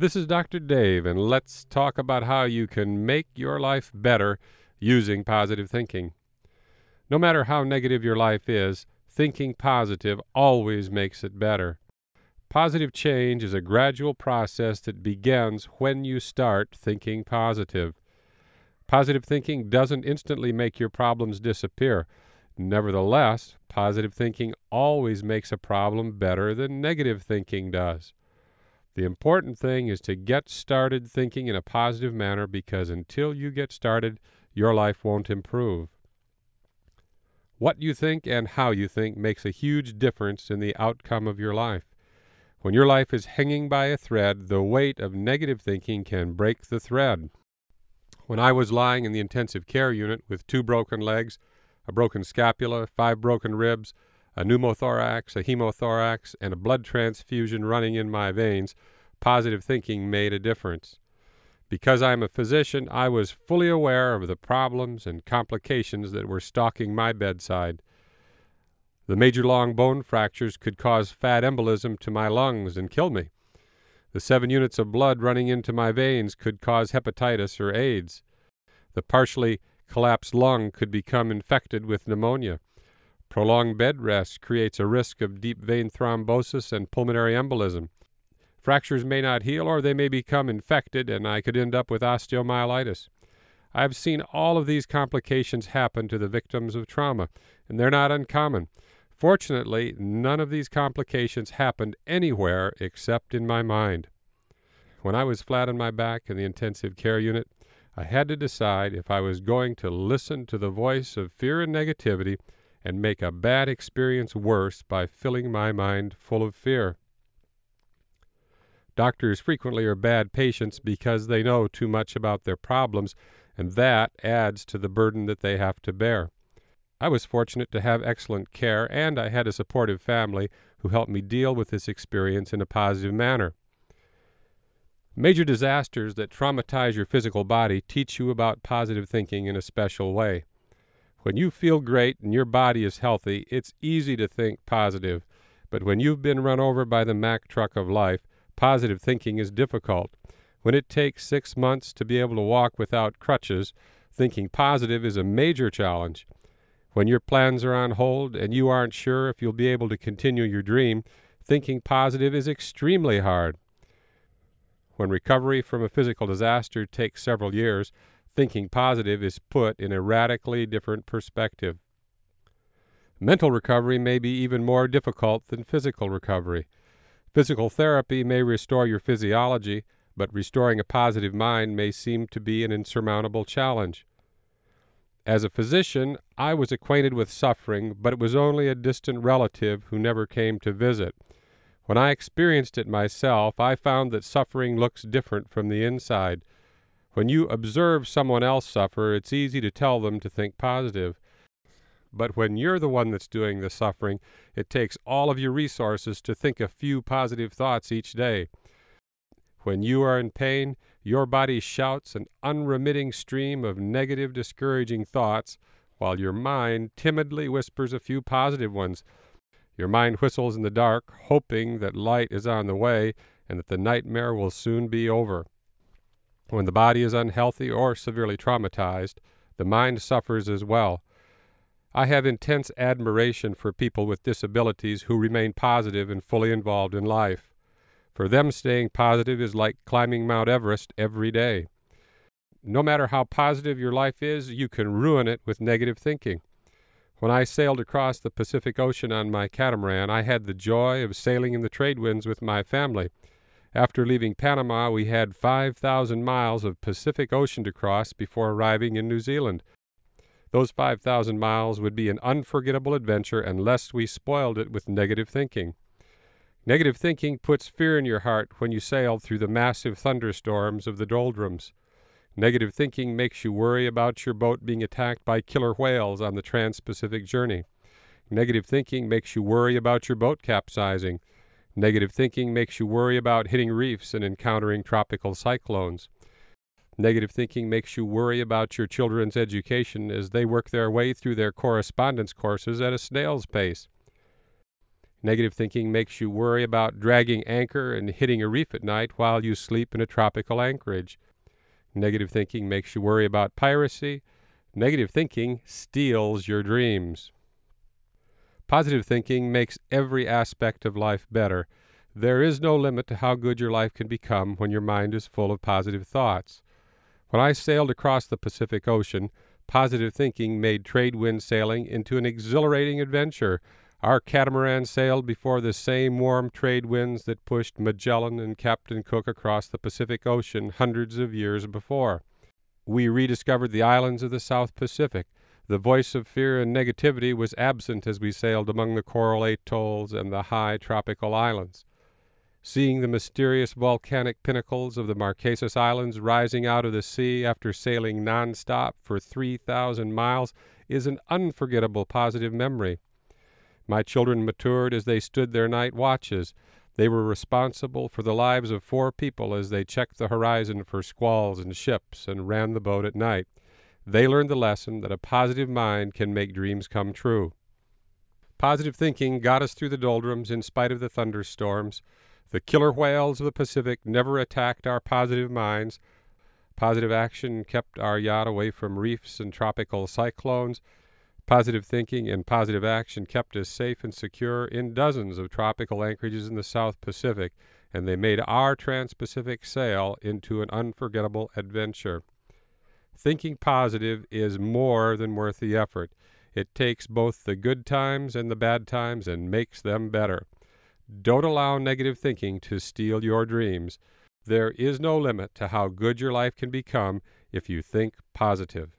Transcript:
This is Dr. Dave, and let's talk about how you can make your life better using positive thinking. No matter how negative your life is, thinking positive always makes it better. Positive change is a gradual process that begins when you start thinking positive. Positive thinking doesn't instantly make your problems disappear. Nevertheless, positive thinking always makes a problem better than negative thinking does. The important thing is to get started thinking in a positive manner because until you get started, your life won't improve. What you think and how you think makes a huge difference in the outcome of your life. When your life is hanging by a thread, the weight of negative thinking can break the thread. When I was lying in the intensive care unit with two broken legs, a broken scapula, five broken ribs, a pneumothorax, a hemothorax, and a blood transfusion running in my veins, positive thinking made a difference. Because I am a physician, I was fully aware of the problems and complications that were stalking my bedside. The major long bone fractures could cause fat embolism to my lungs and kill me. The seven units of blood running into my veins could cause hepatitis or AIDS. The partially collapsed lung could become infected with pneumonia. Prolonged bed rest creates a risk of deep vein thrombosis and pulmonary embolism. Fractures may not heal or they may become infected, and I could end up with osteomyelitis. I have seen all of these complications happen to the victims of trauma, and they're not uncommon. Fortunately, none of these complications happened anywhere except in my mind. When I was flat on my back in the intensive care unit, I had to decide if I was going to listen to the voice of fear and negativity and make a bad experience worse by filling my mind full of fear. Doctors frequently are bad patients because they know too much about their problems, and that adds to the burden that they have to bear. I was fortunate to have excellent care, and I had a supportive family who helped me deal with this experience in a positive manner. Major disasters that traumatize your physical body teach you about positive thinking in a special way. When you feel great and your body is healthy, it's easy to think positive. But when you've been run over by the Mack truck of life, positive thinking is difficult. When it takes six months to be able to walk without crutches, thinking positive is a major challenge. When your plans are on hold and you aren't sure if you'll be able to continue your dream, thinking positive is extremely hard. When recovery from a physical disaster takes several years, thinking positive is put in a radically different perspective. Mental recovery may be even more difficult than physical recovery. Physical therapy may restore your physiology, but restoring a positive mind may seem to be an insurmountable challenge. As a physician, I was acquainted with suffering, but it was only a distant relative who never came to visit. When I experienced it myself, I found that suffering looks different from the inside. When you observe someone else suffer, it's easy to tell them to think positive. But when you're the one that's doing the suffering, it takes all of your resources to think a few positive thoughts each day. When you are in pain, your body shouts an unremitting stream of negative, discouraging thoughts, while your mind timidly whispers a few positive ones. Your mind whistles in the dark, hoping that light is on the way and that the nightmare will soon be over. When the body is unhealthy or severely traumatized, the mind suffers as well. I have intense admiration for people with disabilities who remain positive and fully involved in life. For them, staying positive is like climbing Mount Everest every day. No matter how positive your life is, you can ruin it with negative thinking. When I sailed across the Pacific Ocean on my catamaran, I had the joy of sailing in the trade winds with my family. After leaving Panama, we had 5,000 miles of Pacific Ocean to cross before arriving in New Zealand. Those 5,000 miles would be an unforgettable adventure unless we spoiled it with negative thinking. Negative thinking puts fear in your heart when you sail through the massive thunderstorms of the doldrums. Negative thinking makes you worry about your boat being attacked by killer whales on the Trans Pacific journey. Negative thinking makes you worry about your boat capsizing. Negative thinking makes you worry about hitting reefs and encountering tropical cyclones. Negative thinking makes you worry about your children's education as they work their way through their correspondence courses at a snail's pace. Negative thinking makes you worry about dragging anchor and hitting a reef at night while you sleep in a tropical anchorage. Negative thinking makes you worry about piracy. Negative thinking steals your dreams. Positive thinking makes every aspect of life better. There is no limit to how good your life can become when your mind is full of positive thoughts. When I sailed across the Pacific Ocean, positive thinking made trade wind sailing into an exhilarating adventure. Our catamaran sailed before the same warm trade winds that pushed Magellan and Captain Cook across the Pacific Ocean hundreds of years before. We rediscovered the islands of the South Pacific. The voice of fear and negativity was absent as we sailed among the coral atolls and the high tropical islands. Seeing the mysterious volcanic pinnacles of the Marquesas Islands rising out of the sea after sailing nonstop for 3,000 miles is an unforgettable positive memory. My children matured as they stood their night watches. They were responsible for the lives of four people as they checked the horizon for squalls and ships and ran the boat at night. They learned the lesson that a positive mind can make dreams come true. Positive thinking got us through the doldrums in spite of the thunderstorms. The killer whales of the Pacific never attacked our positive minds. Positive action kept our yacht away from reefs and tropical cyclones. Positive thinking and positive action kept us safe and secure in dozens of tropical anchorages in the South Pacific, and they made our Trans Pacific sail into an unforgettable adventure. Thinking positive is more than worth the effort. It takes both the good times and the bad times and makes them better. Don't allow negative thinking to steal your dreams. There is no limit to how good your life can become if you think positive.